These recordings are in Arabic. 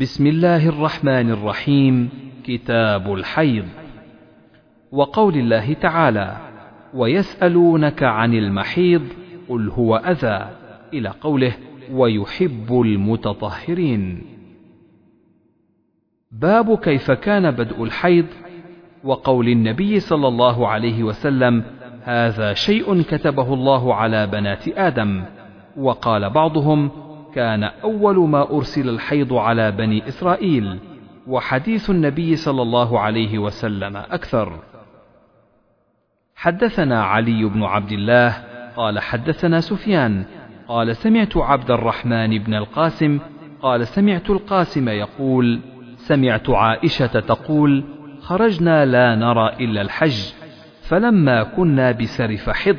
بسم الله الرحمن الرحيم. كتاب الحيض. وقول الله تعالى ويسألونك عن المحيض قل هو أذى. إلى قوله ويحب المتطهرين. باب كيف كان بدء الحيض. وقول النبي صلى الله عليه وسلم هذا شيء كتبه الله على بنات آدم. وقال بعضهم كان أول ما أرسل الحيض على بني إسرائيل وحديث النبي صلى الله عليه وسلم أكثر. حدثنا علي بن عبد الله قال حدثنا سفيان قال سمعت عبد الرحمن بن القاسم قال سمعت القاسم يقول سمعت عائشة تقول خرجنا لا نرى إلا الحج فلما كنا بسرف حض.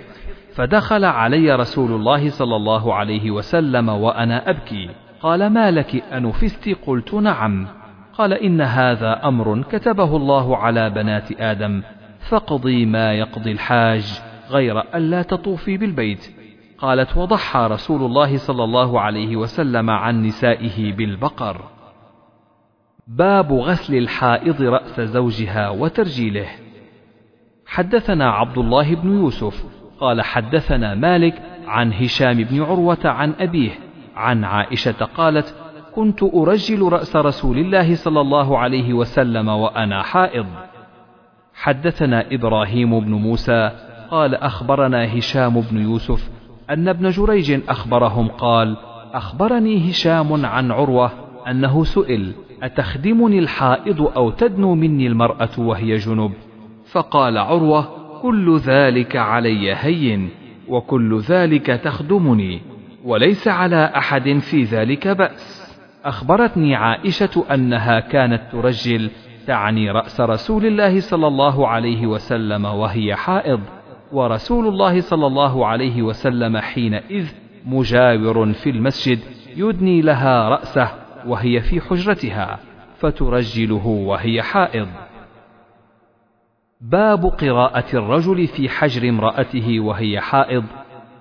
فدخل علي رسول الله صلى الله عليه وسلم وأنا أبكي. قال ما لك انفست قلت نعم. قال إن هذا أمر كتبه الله على بنات آدم فاقضي ما يقضي الحاج غير الا تطوفي بالبيت. قالت وضحى رسول الله صلى الله عليه وسلم عن نسائه بالبقر. باب غسل الحائض رأس زوجها وترجيله. حدثنا عبد الله بن يوسف قال حدثنا مالك عن هشام بن عروة عن أبيه عن عائشة قالت كنت أرجل رأس رسول الله صلى الله عليه وسلم وأنا حائض. حدثنا إبراهيم بن موسى قال أخبرنا هشام بن يوسف أن ابن جريج أخبرهم قال أخبرني هشام عن عروة أنه سئل أتخدمني الحائض أو تدنو مني المرأة وهي جنب؟ فقال عروة كل ذلك علي هين وكل ذلك تخدمني وليس على أحد في ذلك بأس. أخبرتني عائشة أنها كانت ترجل تعني رأس رسول الله صلى الله عليه وسلم وهي حائض ورسول الله صلى الله عليه وسلم حينئذ مجاور في المسجد يدني لها رأسه وهي في حجرتها فترجله وهي حائض. باب قراءة الرجل في حجر امرأته وهي حائض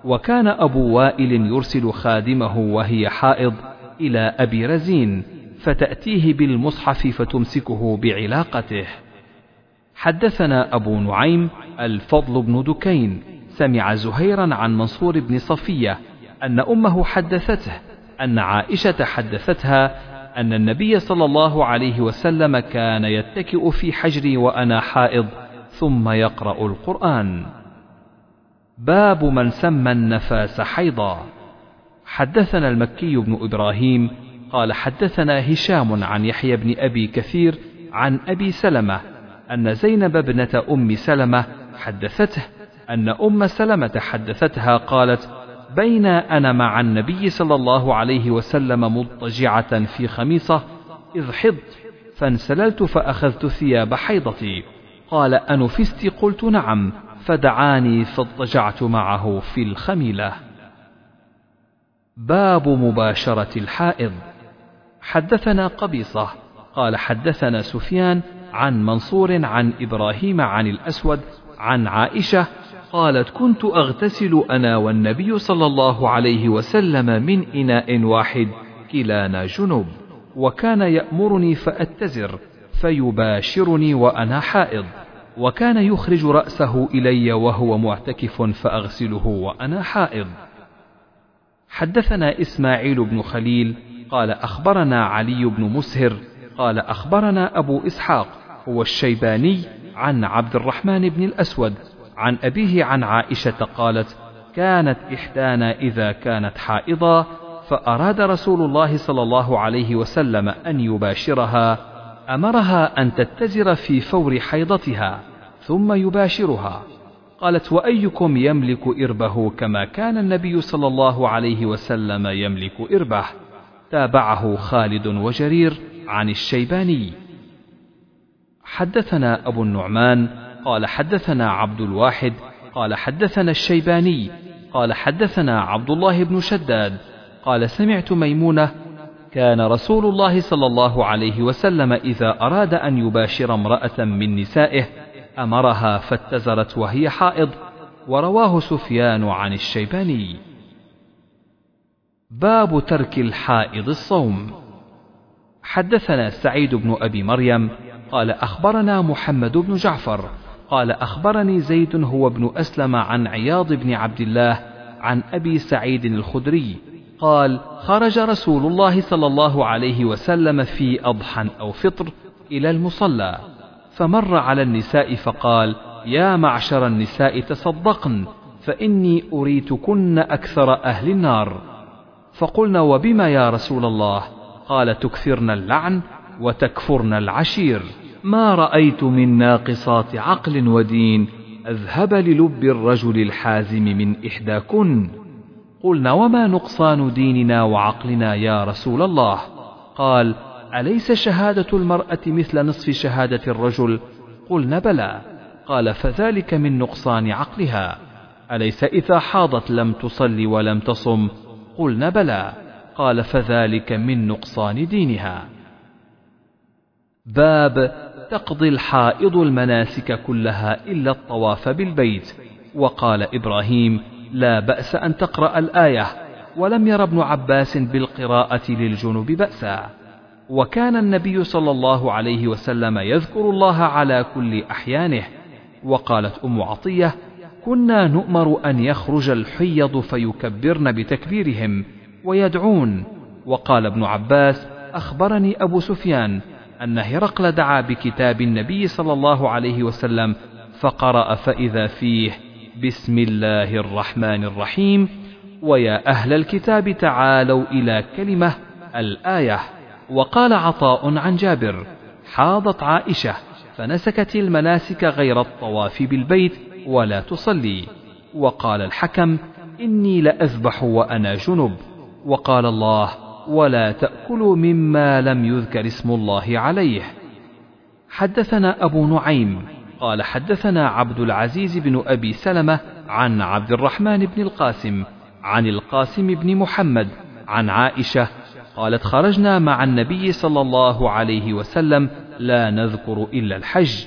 وكان أبو وائل يرسل خادمه وهي حائض إلى أبي رزين فتأتيه بالمصحف فتمسكه بعلاقته. حدثنا أبو نعيم الفضل بن دكين سمع زهيرا عن منصور بن صفية أن أمه حدثته أن عائشة حدثتها أن النبي صلى الله عليه وسلم كان يتكئ في حجري وأنا حائض. ثم يقرأ القرآن. باب من سمى النفاس حيضا. حدثنا المكي بن إبراهيم قال حدثنا هشام عن يحيى بن أبي كثير عن أبي سلمة أن زينب ابنة أم سلمة حدثته أن أم سلمة حدثتها قالت: بين أنا مع النبي صلى الله عليه وسلم مضطجعة في خميصة إذ حضت فانسللت فأخذت ثياب حيضتي قال أنفست؟ قلت نعم فدعاني فاضطجعت معه في الخميلة. باب مباشرة الحائض. حدثنا قبيصة. قال حدثنا سفيان عن منصور عن إبراهيم عن الأسود عن عائشة قالت كنت أغتسل أنا والنبي صلى الله عليه وسلم من إناء واحد كلانا جنوب وكان يأمرني فأتزر فيباشرني وأنا حائض. وكان يخرج رأسه إلي وهو معتكف فأغسله وأنا حائض. حدثنا إسماعيل بن خليل قال أخبرنا علي بن مسهر قال أخبرنا أبو إسحاق هو الشيباني عن عبد الرحمن بن الأسود عن أبيه عن عائشة قالت كانت إحدانا إذا كانت حائضة فأراد رسول الله صلى الله عليه وسلم أن يباشرها أمرها أن تتزر في فور حيضتها ثم يباشرها. قالت وأيكم يملك إربه كما كان النبي صلى الله عليه وسلم يملك إربه؟ تابعه خالد وجرير عن الشيباني. حدثنا أبو النعمان قال حدثنا عبد الواحد قال حدثنا الشيباني قال حدثنا عبد الله بن شداد قال سمعت ميمونة كان رسول الله صلى الله عليه وسلم إذا أراد أن يباشر امرأة من نسائه أمرها فاتزرت وهي حائض ورواه سفيان عن الشيباني. باب ترك الحائض الصوم. حدثنا سعيد بن أبي مريم قال أخبرنا محمد بن جعفر قال أخبرني زيد هو ابن أسلم عن عياض بن عبد الله عن أبي سعيد الخدري قال خرج رسول الله صلى الله عليه وسلم في أضحى أو فطر إلى المصلى فمر على النساء فقال يا معشر النساء تصدقن فإني أريتكن أكثر أهل النار. فقلنا وبما يا رسول الله؟ قال تكثرن اللعن وتكفرن العشير. ما رأيت من ناقصات عقل ودين أذهب للب الرجل الحازم من إحداكن. قلنا وما نقصان ديننا وعقلنا يا رسول الله؟ قال أليس شهادة المرأة مثل نصف شهادة الرجل؟ قلنا بلى. قال فذلك من نقصان عقلها. أليس إذا حاضت لم تصل ولم تصم؟ قلنا بلى. قال فذلك من نقصان دينها. باب تقضي الحائض المناسك كلها إلا الطواف بالبيت. وقال إبراهيم لا بأس أن تقرأ الآية ولم ير ابن عباس بالقراءة للجنب بأسا. وكان النبي صلى الله عليه وسلم يذكر الله على كل أحيانه. وقالت أم عطية كنا نؤمر أن يخرج الحيض فيكبرن بتكبيرهم ويدعون وقال ابن عباس أخبرني أبو سفيان أن هرقل دعا بكتاب النبي صلى الله عليه وسلم فقرأ فإذا فيه بسم الله الرحمن الرحيم. ويا أهل الكتاب تعالوا إلى كلمة الآية. وقال عطاء عن جابر حاضت عائشة فنسكت المناسك غير الطواف بالبيت ولا تصلي. وقال الحكم إني لأذبح وأنا جنب. وقال الله ولا تأكلوا مما لم يذكر اسم الله عليه. حدثنا أبو نعيم قال حدثنا عبد العزيز بن أبي سلمة عن عبد الرحمن بن القاسم عن القاسم بن محمد عن عائشة قالت خرجنا مع النبي صلى الله عليه وسلم لا نذكر إلا الحج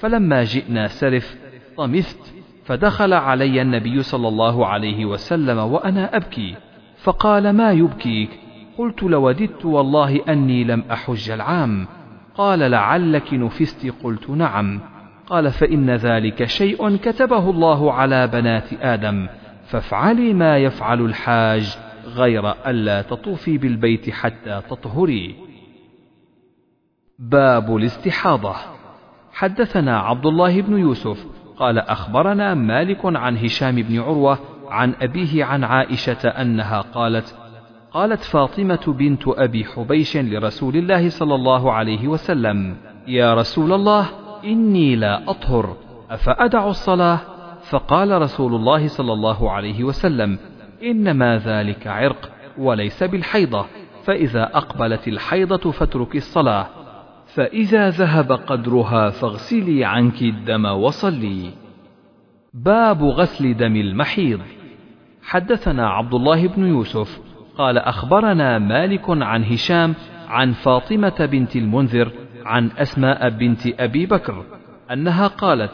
فلما جئنا سرف طمست فدخل علي النبي صلى الله عليه وسلم وأنا أبكي فقال ما يبكيك؟ قلت لوددت والله أني لم أحج العام قال لعلك نفست؟ قلت نعم. قال فإن ذلك شيء كتبه الله على بنات آدم فافعلي ما يفعل الحاج غير ألا تطوفي بالبيت حتى تطهري. باب الاستحاضة. حدثنا عبد الله بن يوسف قال أخبرنا مالك عن هشام بن عروة عن أبيه عن عائشة أنها قالت قالت فاطمة بنت أبي حبيش لرسول الله صلى الله عليه وسلم يا رسول الله إني لا أطهر أفأدع الصلاة؟ فقال رسول الله صلى الله عليه وسلم إنما ذلك عرق وليس بالحيضة فإذا أقبلت الحيضة فاترك الصلاة فإذا ذهب قدرها فاغسلي عنك الدم وصلي. باب غسل دم المحيض. حدثنا عبد الله بن يوسف قال أخبرنا مالك عن هشام عن فاطمة بنت المنذر عن أسماء بنت أبي بكر أنها قالت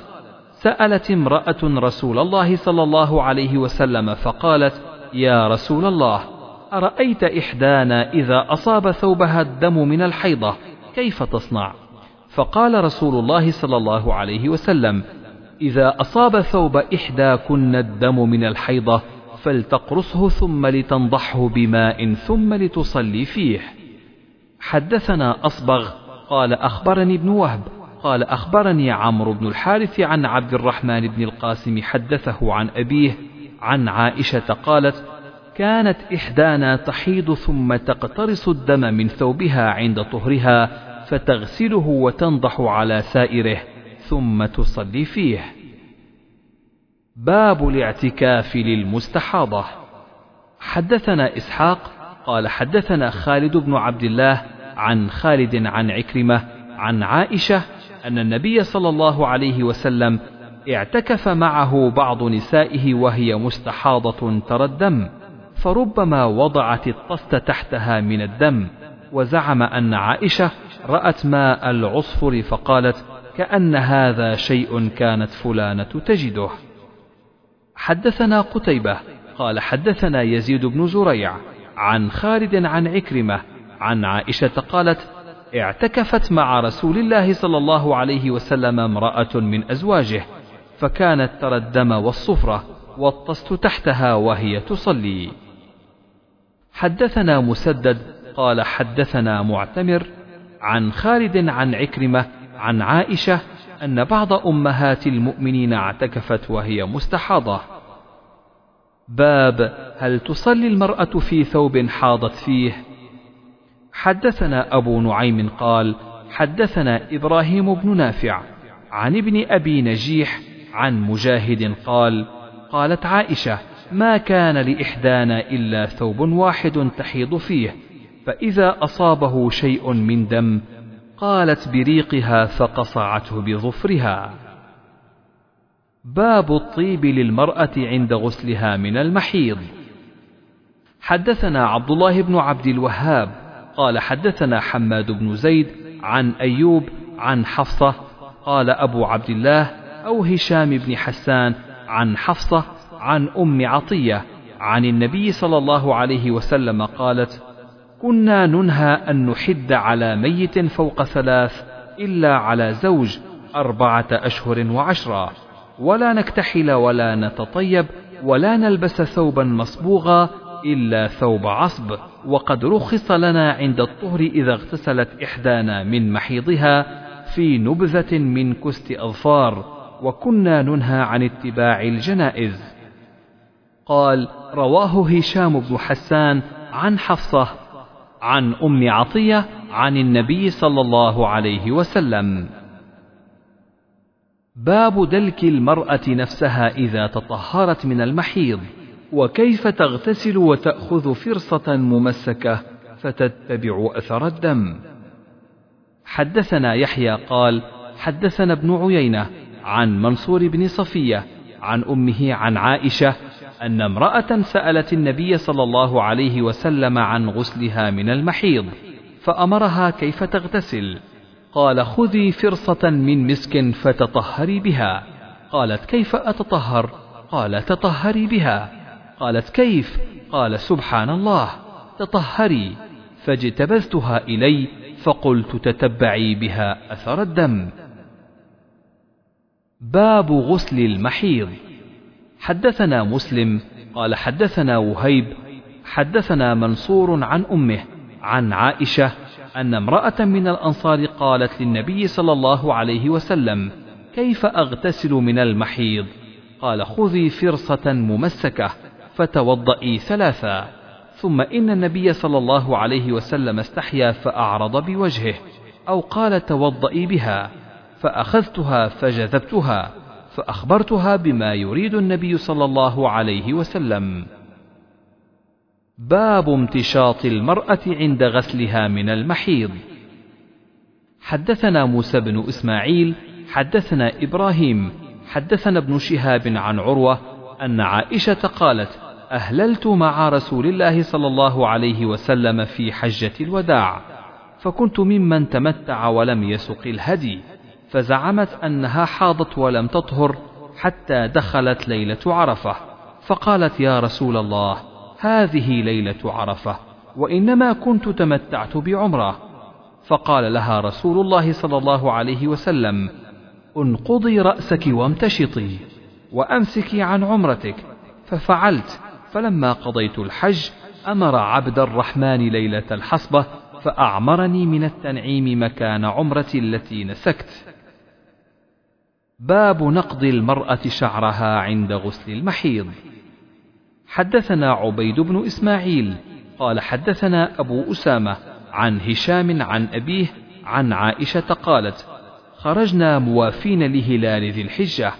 سألت امرأة رسول الله صلى الله عليه وسلم فقالت يا رسول الله أرأيت إحدانا إذا أصاب ثوبها الدم من الحيضة كيف تصنع؟ فقال رسول الله صلى الله عليه وسلم إذا أصاب ثوب إحداكن الدم من الحيضة فلتقرصه ثم لتنضحه بماء ثم لتصلي فيه. حدثنا أصبغ قال أخبرني ابن وهب. قال أخبرني عمرو بن الحارث عن عبد الرحمن بن القاسم حدثه عن أبيه عن عائشة قالت كانت إحدانا تحيض ثم تقترص الدم من ثوبها عند طهرها فتغسله وتنضح على سائره ثم تصلي فيه. باب الاعتكاف للمستحاضة. حدثنا إسحاق قال حدثنا خالد بن عبد الله عن خالد عن عكرمة عن عائشة أن النبي صلى الله عليه وسلم اعتكف معه بعض نسائه وهي مستحاضة ترى الدم فربما وضعت الطست تحتها من الدم وزعم أن عائشة رأت ماء العصفر فقالت كأن هذا شيء كانت فلانة تجده. حدثنا قتيبة قال حدثنا يزيد بن زريع عن خالد عن عكرمة عن عائشة قالت اعتكفت مع رسول الله صلى الله عليه وسلم امرأة من أزواجه فكانت ترى الدم والصفرة واطست تحتها وهي تصلي. حدثنا مسدد قال حدثنا معتمر عن خالد عن عكرمة عن عائشة أن بعض أمهات المؤمنين اعتكفت وهي مستحاضة. باب هل تصلي المرأة في ثوب حاضت فيه؟ حدثنا أبو نعيم قال حدثنا إبراهيم بن نافع عن ابن أبي نجيح عن مجاهد قال قالت عائشة ما كان لإحدانا إلا ثوب واحد تحيض فيه فإذا أصابه شيء من دم قالت بريقها فقصعته بظفرها. باب الطيب للمرأة عند غسلها من المحيض. حدثنا عبد الله بن عبد الوهاب قال حدثنا حماد بن زيد عن أيوب عن حفصة قال أبو عبد الله أو هشام بن حسان عن حفصة عن أم عطية عن النبي صلى الله عليه وسلم قالت كنا ننهى أن نحد على ميت فوق ثلاث إلا على زوج أربعة أشهر وعشرا ولا نكتحل ولا نتطيب ولا نلبس ثوبا مصبوغا إلا ثوب عصب وقد رخص لنا عند الطهر إذا اغتسلت إحدانا من محيضها في نبذة من كست أظفار وكنا ننهى عن اتباع الجنائز. قال رواه هشام بن حسان عن حفصة عن أم عطية عن النبي صلى الله عليه وسلم. باب دلك المرأة نفسها إذا تطهرت من المحيض. وكيف تغتسل وتأخذ فرصة ممسكة فتتبع أثر الدم. حدثنا يحيى قال حدثنا ابن عيينة عن منصور بن صفية عن أمه عن عائشة أن امرأة سألت النبي صلى الله عليه وسلم عن غسلها من المحيض فأمرها كيف تغتسل. قال خذي فرصة من مسك فتطهري بها. قالت كيف أتطهر؟ قال تطهري بها. قالت كيف؟ قال سبحان الله تطهري. فاجتبذتها إلي فقلت تتبعي بها أثر الدم. باب غسل المحيض. حدثنا مسلم قال حدثنا وهيب حدثنا منصور عن أمه عن عائشة أن امرأة من الأنصار قالت للنبي صلى الله عليه وسلم كيف أغتسل من المحيض؟ قال خذي فرصة ممسكة. فتوضئي ثلاثا ثم إن النبي صلى الله عليه وسلم استحيا فأعرض بوجهه أو قال توضئي بها فأخذتها فجذبتها فأخبرتها بما يريد النبي صلى الله عليه وسلم. باب امتشاط المرأة عند غسلها من المحيض. حدثنا موسى بن إسماعيل، حدثنا إبراهيم، حدثنا ابن شهاب عن عروة أن عائشة قالت: أهللت مع رسول الله صلى الله عليه وسلم في حجة الوداع، فكنت ممن تمتع ولم يسق الهدي. فزعمت أنها حاضت ولم تطهر حتى دخلت ليلة عرفة فقالت يا رسول الله هذه ليلة عرفة وإنما كنت تمتعت بعمرة فقال لها رسول الله صلى الله عليه وسلم انقضي رأسك وامتشطي وأمسكي عن عمرتك ففعلت فلما قضيت الحج أمر عبد الرحمن ليلة الحصبة فأعمرني من التنعيم مكان عمرتي التي نسكت باب نقض المرأة شعرها عند غسل المحيض. حدثنا عبيد بن إسماعيل قال حدثنا أبو أسامة عن هشام عن أبيه عن عائشة قالت: خرجنا موافين لهلال ذي الحجة،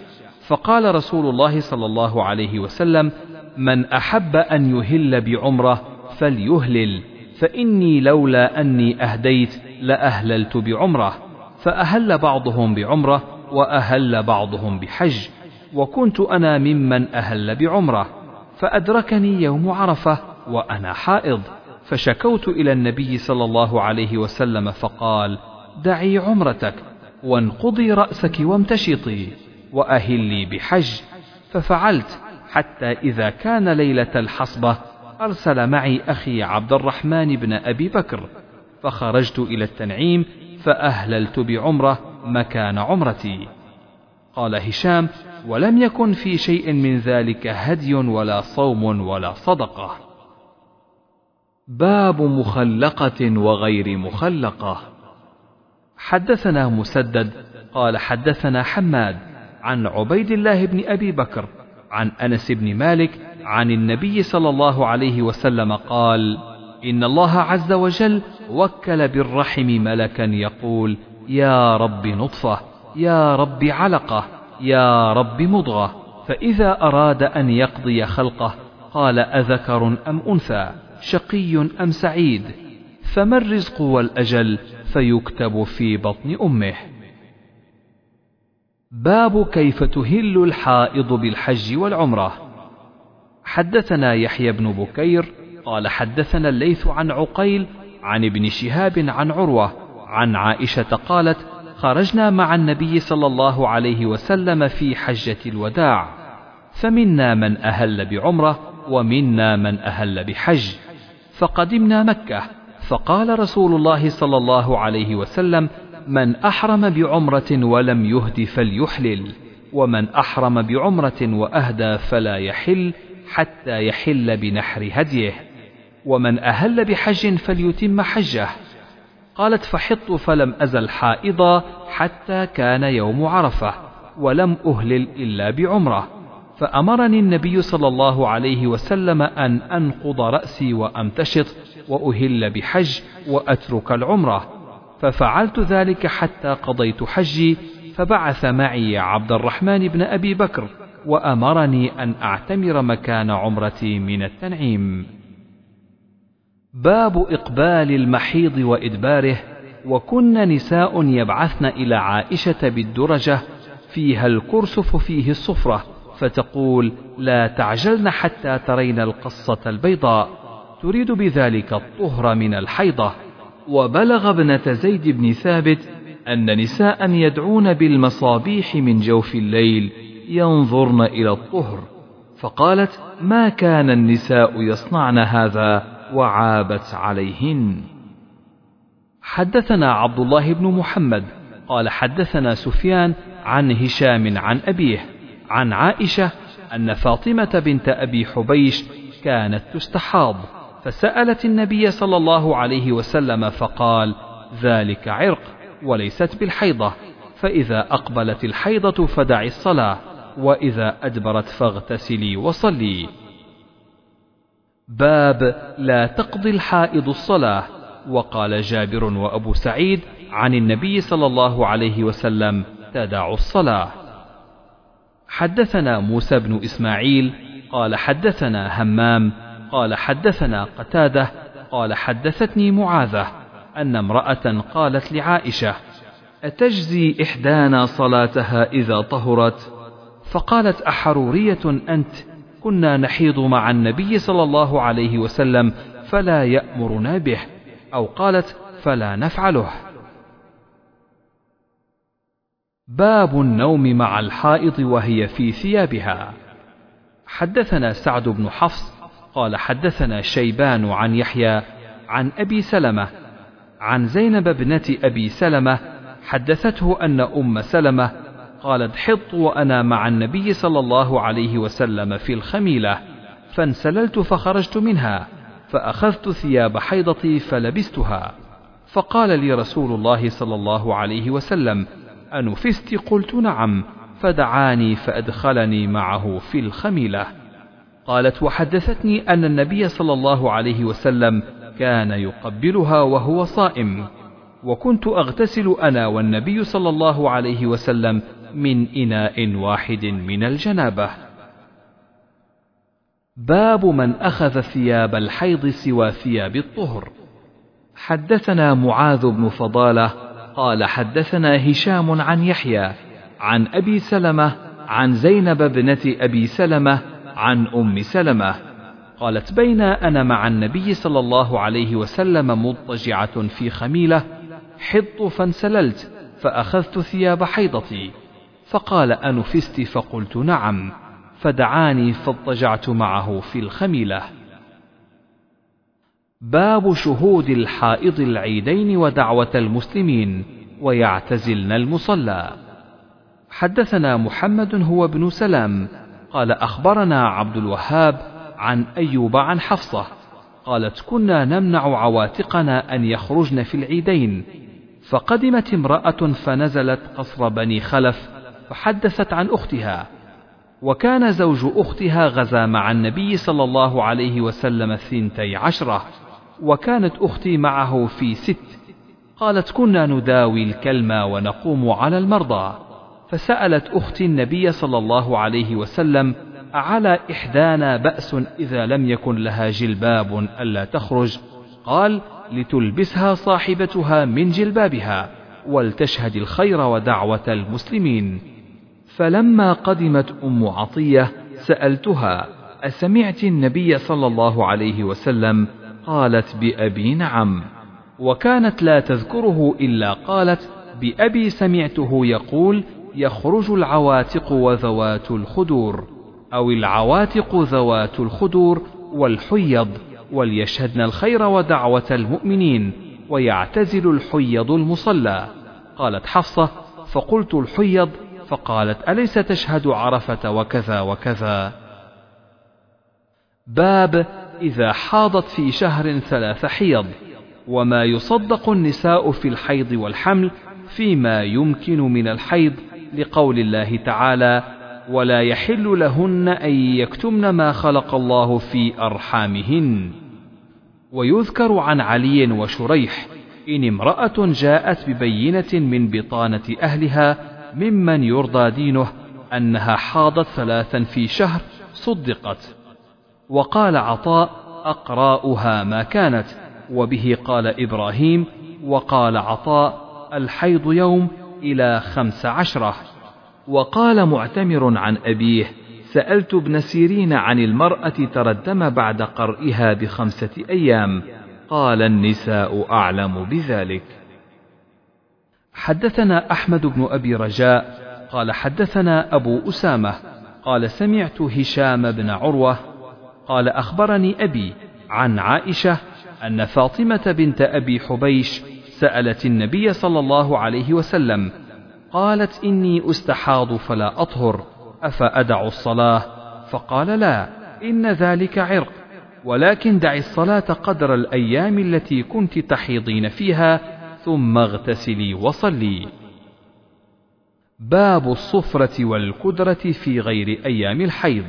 فقال رسول الله صلى الله عليه وسلم: من أحب أن يهل بعمرة فليهلل، فإني لولا أني أهديت لأهللت بعمرة، فأهل بعضهم بعمرة وأهل بعضهم بحج وكنت أنا ممن أهل بعمرة فأدركني يوم عرفة وأنا حائض فشكوت إلى النبي صلى الله عليه وسلم فقال دعي عمرتك وانقضي رأسك وامتشطي وأهلي بحج. ففعلت حتى إذا كان ليلة الحصبة أرسل معي أخي عبد الرحمن بن أبي بكر فخرجت إلى التنعيم فأهللت بعمرة مكان عمرتي. قال هشام ولم يكن في شيء من ذلك هدي ولا صوم ولا صدقة. باب مخلقة وغير مخلقة. حدثنا مسدد قال حدثنا حماد عن عبيد الله بن أبي بكر عن أنس بن مالك عن النبي صلى الله عليه وسلم قال إن الله عز وجل وكل بالرحم ملكا يقول يا رب نطفة يا رب علقة يا رب مضغة فإذا أراد أن يقضي خلقه قال أذكر أم أنثى شقي أم سعيد فما الرزق والأجل فيكتب في بطن أمه. باب كيف تهل الحائض بالحج والعمرة. حدثنا يحيى بن بكير قال حدثنا الليث عن عقيل عن ابن شهاب عن عروة عن عائشة قالت خرجنا مع النبي صلى الله عليه وسلم في حجة الوداع فمنا من أهل بعمرة ومنا من أهل بحج فقدمنا مكة فقال رسول الله صلى الله عليه وسلم من أحرم بعمرة ولم يهد فليحلل ومن أحرم بعمرة وأهدى فلا يحل حتى يحل بنحر هديه ومن أهل بحج فليتم حجه. قالت فحطت فلم أزل حائضا حتى كان يوم عرفة ولم أهلل إلا بعمرة فأمرني النبي صلى الله عليه وسلم أن أنقض رأسي وأمتشط وأهل بحج وأترك العمرة ففعلت ذلك حتى قضيت حجي فبعث معي عبد الرحمن بن أبي بكر وأمرني أن أعتمر مكان عمرتي من التنعيم. باب إقبال المحيض وإدباره وكن نساء يبعثن إلى عائشة بالدرجة فيها الكرسف فيه الصفرة فتقول لا تعجلن حتى ترين القصة البيضاء تريد بذلك الطهر من الحيضة. وبلغ ابنة زيد بن ثابت أن نساء يدعون بالمصابيح من جوف الليل ينظرن إلى الطهر فقالت ما كان النساء يصنعن هذا؟ وعابت عليهن. حدثنا عبد الله بن محمد قال حدثنا سفيان عن هشام عن أبيه عن عائشة أن فاطمة بنت أبي حبيش كانت تستحاض. فسألت النبي صلى الله عليه وسلم فقال ذلك عرق وليست بالحيضة فإذا أقبلت الحيضة فدعي الصلاة وإذا أدبرت فاغتسلي وصلي. باب لا تقضي الحائض الصلاة. وقال جابر وأبو سعيد عن النبي صلى الله عليه وسلم تدع الصلاة. حدثنا موسى بن إسماعيل قال حدثنا همام قال حدثنا قتادة قال حدثتني معاذة أن امرأة قالت لعائشة أتجزي إحدانا صلاتها إذا طهرت؟ فقالت أحرورية أنت كنا نحيض مع النبي صلى الله عليه وسلم فلا يأمرنا به أو قالت فلا نفعله. باب النوم مع الحائض وهي في ثيابها. حدثنا سعد بن حفص قال حدثنا شيبان عن يحيى عن أبي سلمة عن زينب ابنة أبي سلمة حدثته أن أم سلمة قالت حط وأنا مع النبي صلى الله عليه وسلم في الخميلة فانسللت فخرجت منها فأخذت ثياب حيضتي فلبستها فقال لي رسول الله صلى الله عليه وسلم أنفست؟ قلت نعم فدعاني فأدخلني معه في الخميلة قالت وحدثتني أن النبي صلى الله عليه وسلم كان يقبلها وهو صائم وكنت أغتسل أنا والنبي صلى الله عليه وسلم من إناء واحد من الجنابة. باب من أخذ ثياب الحيض سوى ثياب الطهر. حدثنا معاذ بن فضالة قال حدثنا هشام عن يحيى عن أبي سلمة عن زينب بنة أبي سلمة عن أم سلمة. قالت بين أنا مع النبي صلى الله عليه وسلم مضطجعة في خميلة حط فانسللت فأخذت ثياب حيضتي. فقال أنفست؟ فقلت نعم. فدعاني فاضطجعت معه في الخميلة. باب شهود الحائض العيدين ودعوة المسلمين ويعتزلن المصلى. حدثنا محمد هو ابن سلام قال أخبرنا عبد الوهاب عن أيوب عن حفصة قالت كنا نمنع عواتقنا أن يخرجن في العيدين فقدمت امرأة فنزلت قصر بني خلف فحدثت عن أختها وكان زوج أختها غزا مع النبي صلى الله عليه وسلم ثنتي عشرة وكانت أختي معه في ست قالت كنا نداوي الكلمة ونقوم على المرضى. فسألت أختي النبي صلى الله عليه وسلم أعلى إحدانا بأس إذا لم يكن لها جلباب ألا تخرج؟ قال لتلبسها صاحبتها من جلبابها ولتشهد الخير ودعوة المسلمين. فلما قدمت أم عطية سألتها أسمعت النبي صلى الله عليه وسلم؟ قالت بأبي نعم. وكانت لا تذكره إلا قالت بأبي سمعته يقول يخرج العواتق وذوات الخدور أو العواتق ذوات الخدور والحيض وليشهدن الخير ودعوة المؤمنين ويعتزل الحيض المصلى. قالت حفصة فقلت الحيض فقالت أليس تشهد عرفة وكذا وكذا؟ باب إذا حاضت في شهر ثلاث حيض وما يصدق النساء في الحيض والحمل فيما يمكن من الحيض لقول الله تعالى ولا يحل لهن أن يكتمن ما خلق الله في أرحامهن. ويذكر عن علي وشريح إن امرأة جاءت ببينة من بطانة أهلها ممن يرضى دينه أنها حاضت ثلاثا في شهر صدقت. وقال عطاء أقراؤها ما كانت. وبه قال إبراهيم وقال عطاء الحيض يوم إلى خمس عشرة. وقال معتمر عن أبيه سألت ابن سيرين عن المرأة تردم بعد قرئها بخمسة أيام. قال النساء أعلم بذلك. حدثنا أحمد بن أبي رجاء. قال حدثنا أبو أسامة. قال سمعت هشام بن عروة. قال أخبرني أبي عن عائشة أن فاطمة بنت أبي حبيش سألت النبي صلى الله عليه وسلم قالت إني أستحاض فلا أطهر أفأدع الصلاة؟ فقال لا إن ذلك عرق ولكن دع الصلاة قدر الأيام التي كنت تحيضين فيها ثم اغتسلي وصلي. باب الصفرة والكدرة في غير أيام الحيض.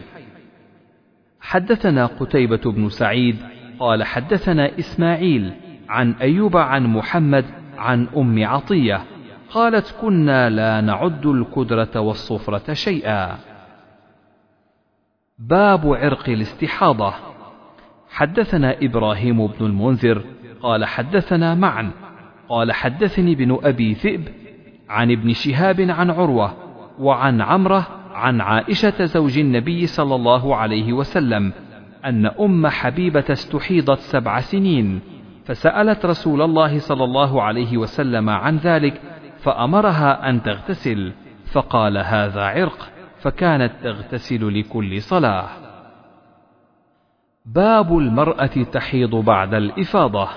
حدثنا قتيبة بن سعيد قال حدثنا إسماعيل عن أيوب عن محمد عن أم عطية قالت كنا لا نعد الكدرة والصفرة شيئا. باب عرق الاستحاضة. حدثنا إبراهيم بن المنذر قال حدثنا معا قال حدثني ابن أبي ذئب عن ابن شهاب عن عروة وعن عمرة عن عائشة زوج النبي صلى الله عليه وسلم أن أم حبيبة استحيضت سبع سنين. فسألت رسول الله صلى الله عليه وسلم عن ذلك فأمرها أن تغتسل فقال هذا عرق فكانت تغتسل لكل صلاة. باب المرأة تحيض بعد الإفاضة.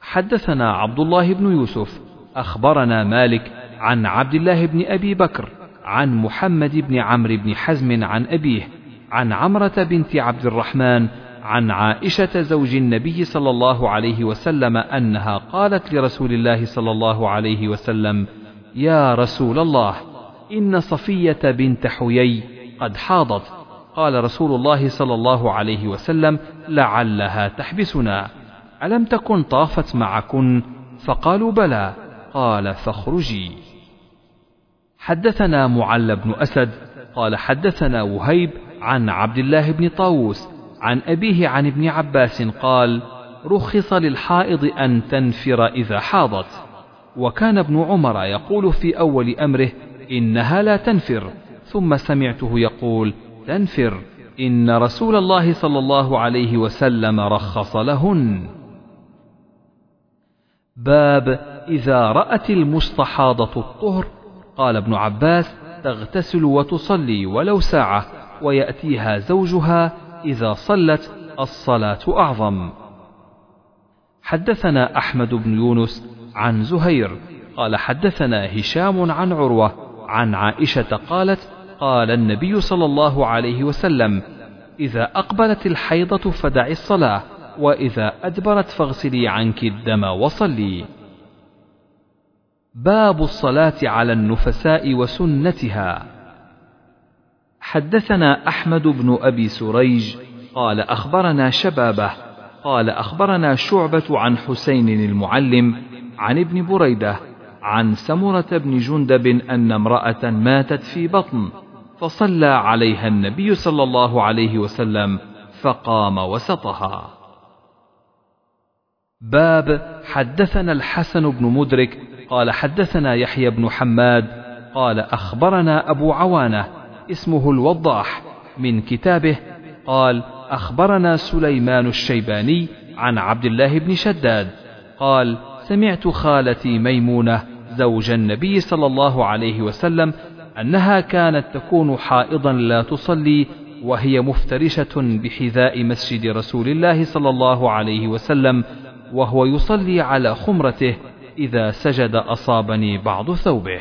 حدثنا عبد الله بن يوسف أخبرنا مالك عن عبد الله بن أبي بكر عن محمد بن عمرو بن حزم عن أبيه عن عمرة بنت عبد الرحمن عن عائشة زوج النبي صلى الله عليه وسلم أنها قالت لرسول الله صلى الله عليه وسلم: يا رسول الله، إن صفية بنت حيي قد حاضت، قال رسول الله صلى الله عليه وسلم: لعلها تحبسنا، ألم تكن طافت معكن؟ فقالوا بلى، قال فاخرجي. حدثنا معل بن أسد قال حدثنا وهيب عن عبد الله بن طاووس عن أبيه عن ابن عباس قال رخص للحائض أن تنفر إذا حاضت. وكان ابن عمر يقول في أول أمره إنها لا تنفر. ثم سمعته يقول تنفر إن رسول الله صلى الله عليه وسلم رخص لهن. باب إذا رأت المستحاضة الطهر. قال ابن عباس تغتسل وتصلي ولو ساعة ويأتيها زوجها إذا صلت الصلاة أعظم. حدثنا أحمد بن يونس عن زهير قال حدثنا هشام عن عروة عن عائشة قالت قال النبي صلى الله عليه وسلم إذا أقبلت الحيضة فدعي الصلاة وإذا أدبرت فاغسلي عنك الدم وصلي. باب الصلاة على النفساء وسنتها. حدثنا أحمد بن أبي سريج قال أخبرنا شبابه قال أخبرنا شعبة عن حسين المعلم عن ابن بريدة عن سمرة بن جندب أن امرأة ماتت في بطن فصلى عليها النبي صلى الله عليه وسلم فقام وسطها. باب حدثنا الحسن بن مدرك قال حدثنا يحيى بن حماد قال أخبرنا أبو عوانة اسمه الوضاح من كتابه قال أخبرنا سليمان الشيباني عن عبد الله بن شداد قال سمعت خالتي ميمونة زوج النبي صلى الله عليه وسلم أنها كانت تكون حائضا لا تصلي وهي مفترشة بحذاء مسجد رسول الله صلى الله عليه وسلم وهو يصلي على خمرته إذا سجد أصابني بعض ثوبه.